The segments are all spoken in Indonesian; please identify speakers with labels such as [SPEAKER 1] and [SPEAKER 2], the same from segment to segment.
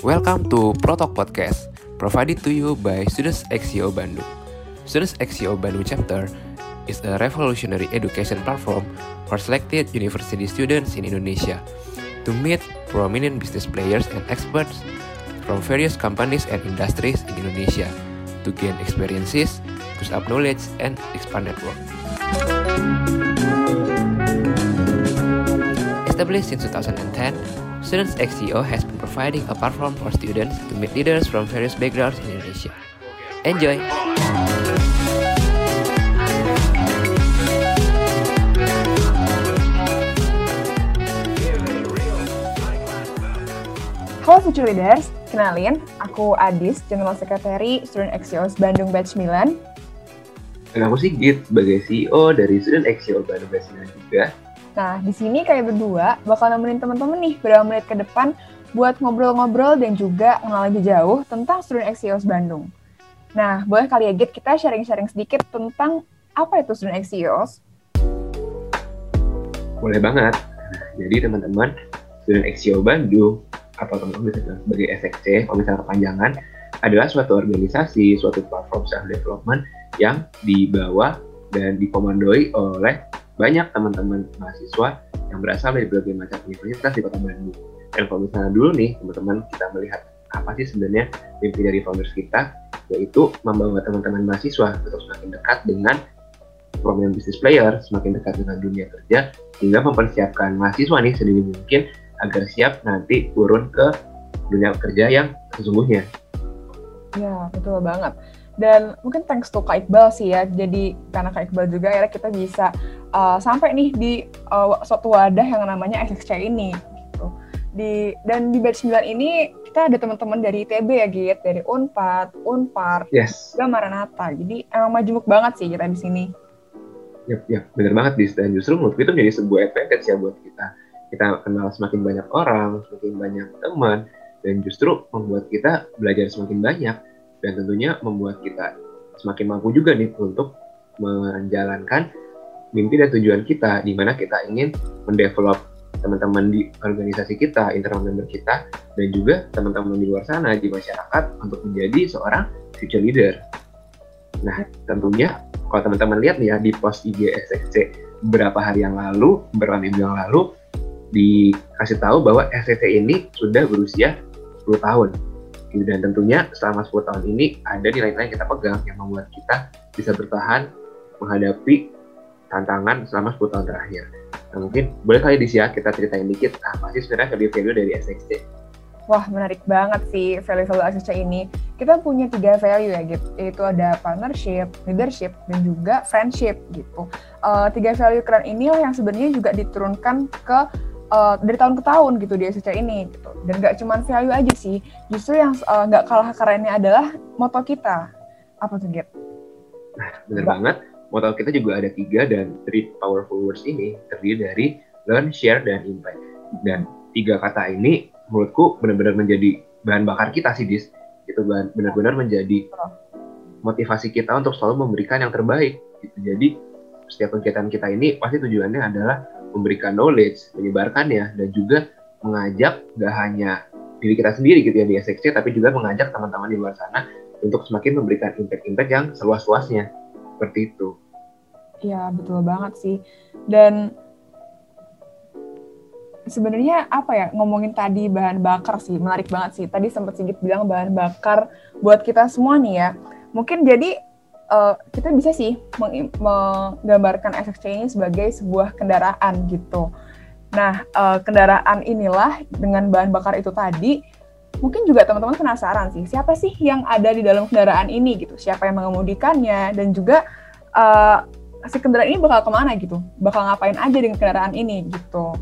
[SPEAKER 1] Welcome to Protok Podcast, provided to you by Students XCO Bandung. Students XCO Bandung chapter is a revolutionary education platform for selected university students in Indonesia to meet prominent business players and experts from various companies and industries in Indonesia to gain experiences, boost up knowledge, and expand network. Established in 2010, Students XCO has been providing a platform for students to meet leaders from various backgrounds in Indonesia. Enjoy!
[SPEAKER 2] Halo Future Leaders, kenalin, aku Adis, General Secretary Student Axios Bandung Batch 9.
[SPEAKER 3] Dan aku Sigit sebagai CEO dari Student Axio Bandung Batch 9 juga.
[SPEAKER 2] Nah, di sini kayak berdua bakal nemenin teman-teman nih beberapa menit ke depan buat ngobrol-ngobrol dan juga kenal lebih jauh tentang Student Axios Bandung. Nah, boleh kali ya Git kita sharing-sharing sedikit tentang apa itu Student Axios?
[SPEAKER 3] Boleh banget. Jadi teman-teman, Student Axio Bandung, atau teman-teman bisa bilang sebagai SXC, kalau misalnya kepanjangan, adalah suatu organisasi, suatu platform self-development yang dibawa dan dikomandoi oleh banyak teman-teman mahasiswa yang berasal dari berbagai macam universitas di kota Bandung. Dan kalau misalnya dulu nih, teman-teman kita melihat apa sih sebenarnya mimpi dari founders kita, yaitu membawa teman-teman mahasiswa untuk semakin dekat dengan prominent business player, semakin dekat dengan dunia kerja, hingga mempersiapkan mahasiswa nih sedini mungkin agar siap nanti turun ke dunia kerja yang sesungguhnya.
[SPEAKER 2] Ya, betul banget. Dan mungkin thanks to Kak Iqbal sih ya, jadi karena Kak Iqbal juga akhirnya kita bisa uh, sampai nih di uh, suatu wadah yang namanya SXC ini. Gitu. Di, dan di batch 9 ini kita ada teman-teman dari ITB ya Git, dari UNPAD, UNPAR,
[SPEAKER 3] Yes.
[SPEAKER 2] juga Maranatha. Jadi emang majemuk banget sih kita di sini.
[SPEAKER 3] Yap, yap, bener banget Dis. Dan justru menurut itu menjadi sebuah advantage ya buat kita. Kita kenal semakin banyak orang, semakin banyak teman, dan justru membuat kita belajar semakin banyak. Dan tentunya membuat kita semakin mampu juga nih untuk menjalankan mimpi dan tujuan kita, di mana kita ingin mendevelop teman-teman di organisasi kita, internal member kita, dan juga teman-teman di luar sana, di masyarakat, untuk menjadi seorang future leader. Nah, tentunya kalau teman-teman lihat nih ya di post IG SXC beberapa hari yang lalu, beberapa minggu yang lalu, dikasih tahu bahwa SXC ini sudah berusia 10 tahun. Gitu, Dan tentunya selama 10 tahun ini ada nilai-nilai yang kita pegang yang membuat kita bisa bertahan menghadapi tantangan selama 10 tahun terakhir. Nah mungkin boleh kali di ya kita ceritain dikit apa sih sebenarnya value-value dari SXC.
[SPEAKER 2] Wah, menarik banget sih value-value SXC ini. Kita punya tiga value ya, gitu. Yaitu ada partnership, leadership, dan juga friendship gitu. Uh, tiga value keren ini yang sebenarnya juga diturunkan ke uh, dari tahun ke tahun gitu di SXC ini gitu. Dan gak cuma value aja sih, justru yang uh, gak kalah kerennya adalah moto kita. Apa tuh, Git?
[SPEAKER 3] Nah, bener banget. Moto kita juga ada tiga dan three powerful words ini terdiri dari learn, share, dan impact. Dan tiga kata ini menurutku benar-benar menjadi bahan bakar kita sih, Dis. Itu benar-benar menjadi motivasi kita untuk selalu memberikan yang terbaik. Gitu. Jadi setiap kegiatan kita ini pasti tujuannya adalah memberikan knowledge, menyebarkannya, dan juga mengajak gak hanya diri kita sendiri gitu ya di SXC, tapi juga mengajak teman-teman di luar sana untuk semakin memberikan impact-impact yang seluas-luasnya. Seperti itu.
[SPEAKER 2] Iya, betul banget sih. Dan sebenarnya apa ya ngomongin tadi bahan bakar sih menarik banget sih. Tadi sempat sedikit bilang bahan bakar buat kita semua nih ya. Mungkin jadi eh, kita bisa sih meng- menggambarkan SXC ini sebagai sebuah kendaraan gitu. Nah, eh, kendaraan inilah dengan bahan bakar itu tadi mungkin juga teman-teman penasaran sih siapa sih yang ada di dalam kendaraan ini gitu siapa yang mengemudikannya dan juga eh, si kendaraan ini bakal ke mana gitu bakal ngapain aja dengan kendaraan ini gitu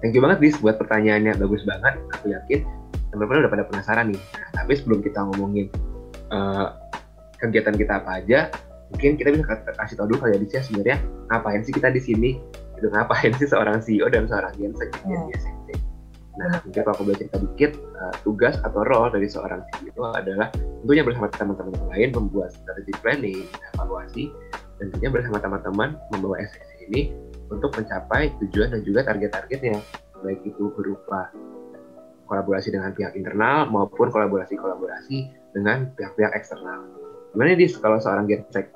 [SPEAKER 3] Thank you banget Dis buat pertanyaannya bagus banget. Aku yakin teman-teman udah pada penasaran nih. Nah, tapi sebelum kita ngomongin eh, kegiatan kita apa aja, mungkin kita bisa ka- kasih tahu dulu kali ya Dis ya sebenarnya ngapain sih kita di sini? Itu ngapain sih seorang CEO dan seorang Gen Secretary
[SPEAKER 2] Hmm.
[SPEAKER 3] di SXC? Nah, mungkin kalau aku boleh cerita dikit, eh, tugas atau role dari seorang CEO adalah tentunya bersama teman-teman yang lain membuat strategi planning, evaluasi, dan tentunya bersama teman-teman membawa SXC ini untuk mencapai tujuan dan juga target-targetnya baik itu berupa kolaborasi dengan pihak internal maupun kolaborasi-kolaborasi dengan pihak-pihak eksternal. Gimana dis kalau seorang getek?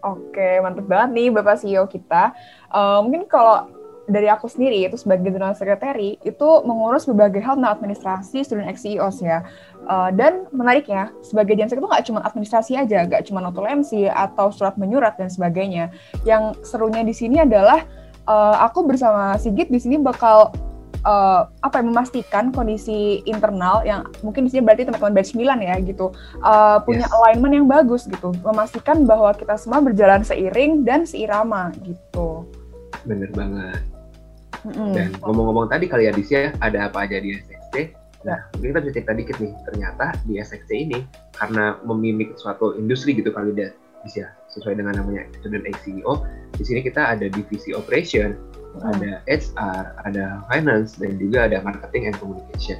[SPEAKER 2] Oke, mantep banget nih Bapak CEO kita. Uh, mungkin kalau dari aku sendiri itu sebagai general secretary itu mengurus berbagai hal tentang administrasi student XCEOs ya. Uh, dan menariknya sebagai jensek itu nggak cuma administrasi aja, nggak cuma notulensi atau surat menyurat dan sebagainya. Yang serunya di sini adalah uh, aku bersama Sigit di sini bakal uh, apa yang memastikan kondisi internal yang mungkin di sini berarti teman-teman batch 9 ya gitu uh, punya yes. alignment yang bagus gitu memastikan bahwa kita semua berjalan seiring dan seirama gitu
[SPEAKER 3] bener banget mm-hmm. dan ngomong-ngomong tadi kali ya Disya ada apa aja di SXC nah ya. mungkin kita bisa cerita dikit nih ternyata di SXC ini karena memimik suatu industri gitu kali dia bisa sesuai dengan namanya student CEO di sini kita ada divisi operation ada HR, ada finance, dan juga ada marketing and communication.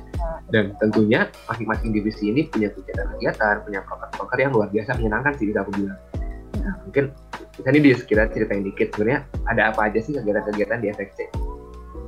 [SPEAKER 3] Dan tentunya masing-masing divisi ini punya kegiatan-kegiatan, punya proker-proker yang luar biasa menyenangkan sih bisa aku bilang. Nah, mungkin kita ini di sekitar ceritain dikit sebenarnya ada apa aja sih kegiatan-kegiatan di FXC?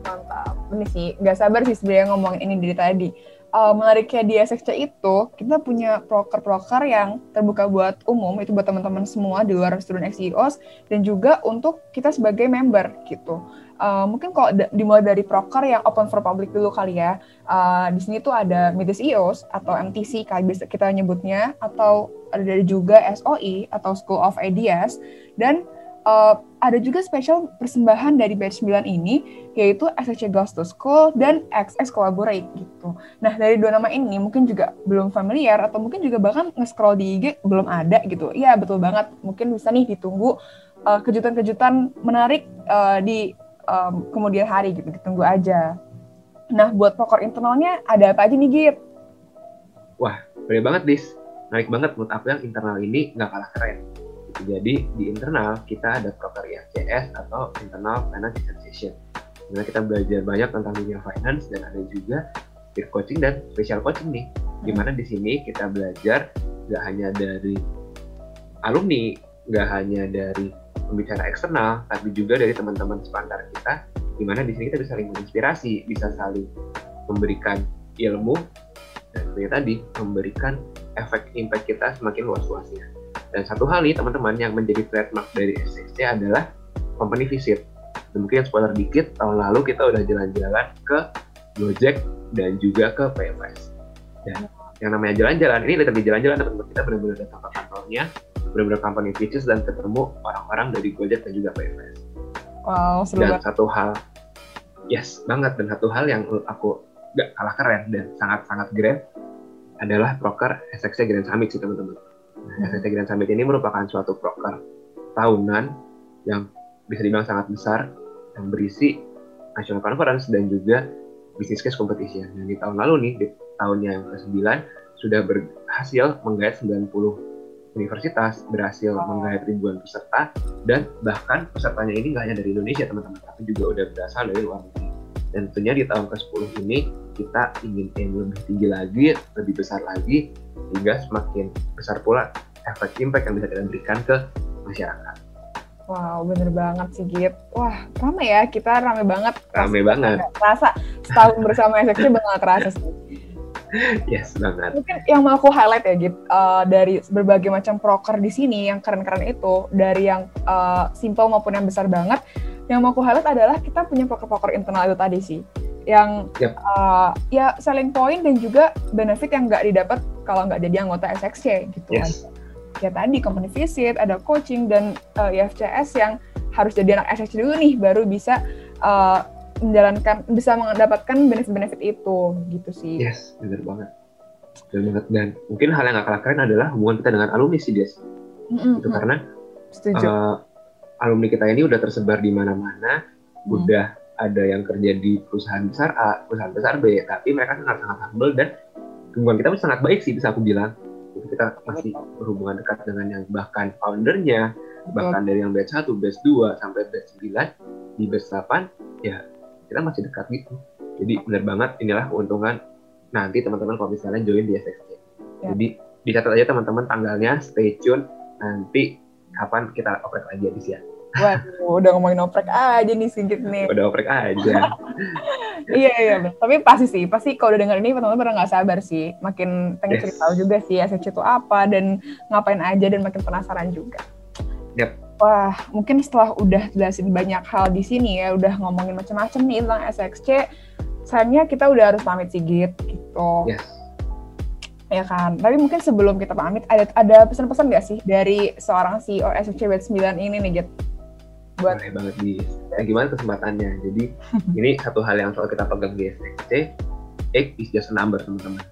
[SPEAKER 2] Mantap, ini sih nggak sabar sih sebenarnya ngomongin ini dari tadi uh, menariknya di SXC itu kita punya proker-proker yang terbuka buat umum itu buat teman-teman semua di luar student XCEOs dan juga untuk kita sebagai member gitu. Uh, mungkin kalau dimulai dari proker yang open for public dulu kali ya. Uh, di sini tuh ada the CEOs atau MTC kali kita nyebutnya atau ada juga SOE atau School of Ideas dan uh, ada juga spesial persembahan dari batch 9 ini yaitu SSC Goes to School dan XX Collaborate gitu. Nah dari dua nama ini mungkin juga belum familiar atau mungkin juga bahkan nge-scroll di IG belum ada gitu. Iya betul banget mungkin bisa nih ditunggu uh, kejutan-kejutan menarik uh, di um, kemudian hari gitu ditunggu aja. Nah buat pokok internalnya ada apa aja nih Git?
[SPEAKER 3] Wah, boleh banget Dis. Naik banget menurut aku yang internal ini nggak kalah keren jadi di internal kita ada proker IFCS atau Internal Finance Association. Di mana kita belajar banyak tentang dunia finance dan ada juga peer coaching dan special coaching nih. Di mana di sini kita belajar nggak hanya dari alumni, nggak hanya dari pembicara eksternal, tapi juga dari teman-teman sepantar kita. Di mana di sini kita bisa saling menginspirasi, bisa saling memberikan ilmu dan seperti tadi memberikan efek impact kita semakin luas-luasnya. Dan satu hal nih teman-teman yang menjadi trademark dari SXC adalah company visit. Dan mungkin spoiler dikit, tahun lalu kita udah jalan-jalan ke Gojek dan juga ke PFS. Dan yang namanya jalan-jalan, ini literally jalan-jalan teman-teman kita benar-benar datang ke kantornya, benar-benar company visits dan ketemu orang-orang dari Gojek dan juga PFS.
[SPEAKER 2] Wow, seru
[SPEAKER 3] Dan satu hal, yes banget, dan satu hal yang aku gak kalah keren dan sangat-sangat grand adalah proker SXC Grand Summit sih teman-teman SNT Grand Summit ini merupakan suatu proker tahunan yang bisa dibilang sangat besar yang berisi national conference dan juga business case competition. Dan di tahun lalu nih, di tahunnya yang ke-9 sudah berhasil menggait 90 universitas, berhasil menggait ribuan peserta, dan bahkan pesertanya ini nggak hanya dari Indonesia teman-teman, tapi juga udah berasal dari luar negeri. Dan tentunya di tahun ke-10 ini kita ingin yang lebih tinggi lagi, lebih besar lagi, sehingga semakin besar pula efek impact yang bisa kita berikan ke masyarakat.
[SPEAKER 2] Wow, bener banget sih Git. Wah, rame ya, kita rame banget.
[SPEAKER 3] Rame banget.
[SPEAKER 2] Rasa setahun bersama SXC banget terasa sih.
[SPEAKER 3] Yes, banget.
[SPEAKER 2] Mungkin yang mau aku highlight ya, Git, uh, dari berbagai macam proker di sini yang keren-keren itu, dari yang uh, simple maupun yang besar banget, yang mau aku highlight adalah kita punya proker-proker internal itu tadi sih yang yep. uh, ya selling point dan juga benefit yang nggak didapat kalau nggak jadi anggota SXC gitu yes. kan. Ya tadi company visit, ada coaching dan uh, eh, IFCS yang harus jadi anak SXC dulu nih baru bisa uh, menjalankan bisa mendapatkan benefit-benefit itu gitu sih.
[SPEAKER 3] Yes, benar banget. Benar banget dan mungkin hal yang gak kalah keren adalah hubungan kita dengan alumni sih Des. Mm -hmm. Itu karena Uh, alumni kita ini udah tersebar di mana-mana, mm. udah ada yang kerja di perusahaan besar A, perusahaan besar B, tapi mereka sangat-sangat humble dan hubungan kita sangat baik sih bisa aku bilang. Kita masih berhubungan dekat dengan yang bahkan foundernya, bahkan dari yang batch 1, batch 2, sampai batch 9, di batch 8, ya kita masih dekat gitu. Jadi benar banget inilah keuntungan nanti teman-teman kalau misalnya join di SXC. Ya. Jadi dicatat aja teman-teman tanggalnya, stay tune, nanti kapan kita oprek lagi di sini.
[SPEAKER 2] Waduh, udah ngomongin oprek aja nih sedikit nih.
[SPEAKER 3] Udah oprek aja.
[SPEAKER 2] iya iya tapi pasti sih pasti kalau udah denger ini teman-teman pada nggak sabar sih makin pengen
[SPEAKER 3] Yes.
[SPEAKER 2] cerita tahu juga sih SFC itu apa dan ngapain aja dan makin penasaran juga
[SPEAKER 3] Yap.
[SPEAKER 2] Wah mungkin setelah udah jelasin banyak hal di sini ya udah ngomongin macam-macam nih tentang SXC sayangnya kita udah harus pamit Sigit gitu
[SPEAKER 3] Yes.
[SPEAKER 2] ya kan tapi mungkin sebelum kita pamit ada ada pesan-pesan nggak sih dari seorang CEO SFC Batch 9 ini nih Git buat
[SPEAKER 3] Boleh banget di nah, gimana kesempatannya. Jadi ini satu hal yang selalu kita pegang di SXC, age is just a number teman-teman.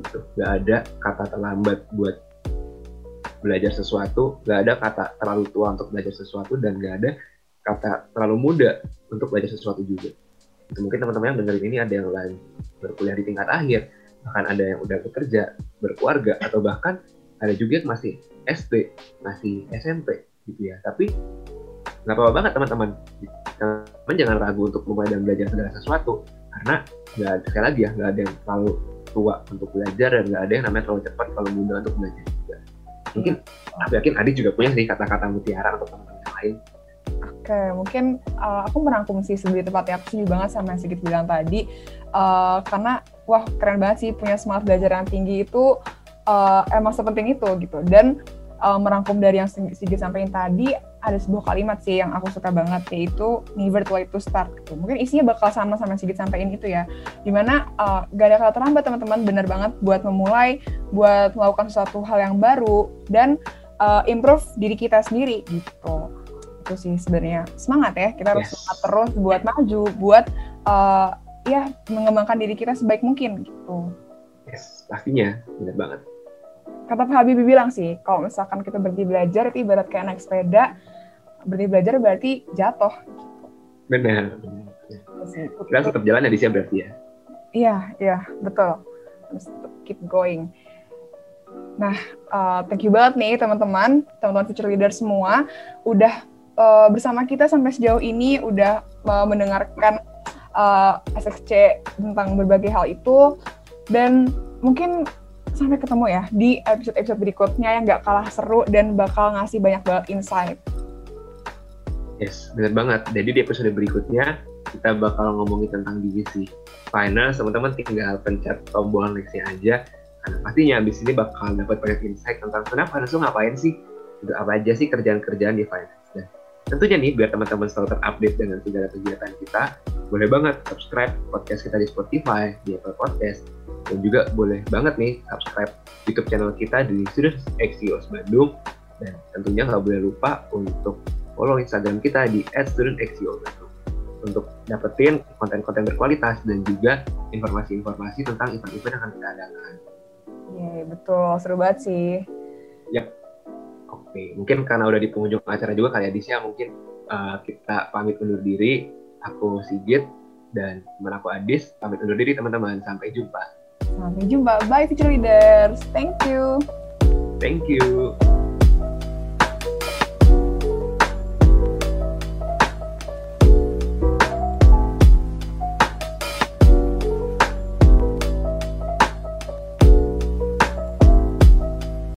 [SPEAKER 3] Gitu. Gak ada kata terlambat buat belajar sesuatu, gak ada kata terlalu tua untuk belajar sesuatu, dan gak ada kata terlalu muda untuk belajar sesuatu juga. Itu mungkin teman-teman yang dengerin ini ada yang lagi berkuliah di tingkat akhir, bahkan ada yang udah bekerja, berkeluarga, atau bahkan ada juga yang masih SD, masih SMP gitu ya. Tapi nggak apa-apa banget teman-teman teman jangan ragu untuk memulai dan belajar segala sesuatu karena nggak sekali lagi ya nggak ada yang terlalu tua untuk belajar dan nggak ada yang namanya terlalu cepat terlalu muda untuk belajar mungkin aku yakin Adi juga punya sih kata-kata mutiara untuk teman-teman yang lain
[SPEAKER 2] Oke, mungkin uh, aku merangkum sih sebegitu tepatnya. Aku setuju banget sama yang sedikit bilang tadi. Uh, karena, wah keren banget sih punya semangat belajar yang tinggi itu uh, emang sepenting itu gitu. Dan uh, merangkum dari yang sedikit sampaikan tadi, ada sebuah kalimat sih yang aku suka banget, yaitu never too late to start. Gitu. Mungkin isinya bakal sama sama sedikit sampaikan itu ya. Di mana uh, gak ada kata terlambat teman-teman, bener banget buat memulai, buat melakukan sesuatu hal yang baru, dan uh, improve diri kita sendiri gitu itu sih sebenarnya semangat ya kita harus
[SPEAKER 3] Yes.
[SPEAKER 2] semangat terus buat maju buat uh, ya mengembangkan diri kita sebaik mungkin gitu
[SPEAKER 3] yes pastinya benar banget
[SPEAKER 2] kata Pak Habibie bilang sih kalau misalkan kita berhenti belajar itu ibarat kayak naik sepeda berhenti belajar berarti jatuh.
[SPEAKER 3] Benar. Kita tetap jalan ya di sini berarti ya?
[SPEAKER 2] Iya, iya, betul. Keep going. Nah, uh, thank you banget nih teman-teman, teman-teman future leader semua, udah uh, bersama kita sampai sejauh ini, udah uh, mendengarkan uh, SXC tentang berbagai hal itu, dan mungkin sampai ketemu ya di episode-episode berikutnya yang gak kalah seru dan bakal ngasih banyak banget insight.
[SPEAKER 3] yes benar banget. Jadi di episode berikutnya kita bakal ngomongin tentang divisi finance. Teman-teman tinggal pencet tombol nextnya aja. Karena pastinya abis ini bakal dapat banyak insight tentang finance. Itu ngapain sih? Itu apa aja sih kerjaan-kerjaan di dan tentunya nih biar teman-teman selalu terupdate dengan segala kegiatan kita boleh banget subscribe podcast kita di Spotify di Apple Podcast dan juga boleh banget nih subscribe YouTube channel kita di Students XCOS Bandung dan tentunya nggak boleh lupa untuk follow Instagram kita di @studentxco Bandung untuk dapetin konten-konten berkualitas dan juga informasi-informasi tentang event-event yang akan kita adakan.
[SPEAKER 2] Iya, betul. Seru banget sih.
[SPEAKER 3] Oke, mungkin karena udah di penghujung acara juga kali ya Disya, mungkin uh, kita pamit undur diri. Aku Sigit dan teman aku Adis pamit undur diri teman-teman. Sampai jumpa.
[SPEAKER 2] Sampai jumpa. Bye, future leaders. Thank you.
[SPEAKER 3] Thank you.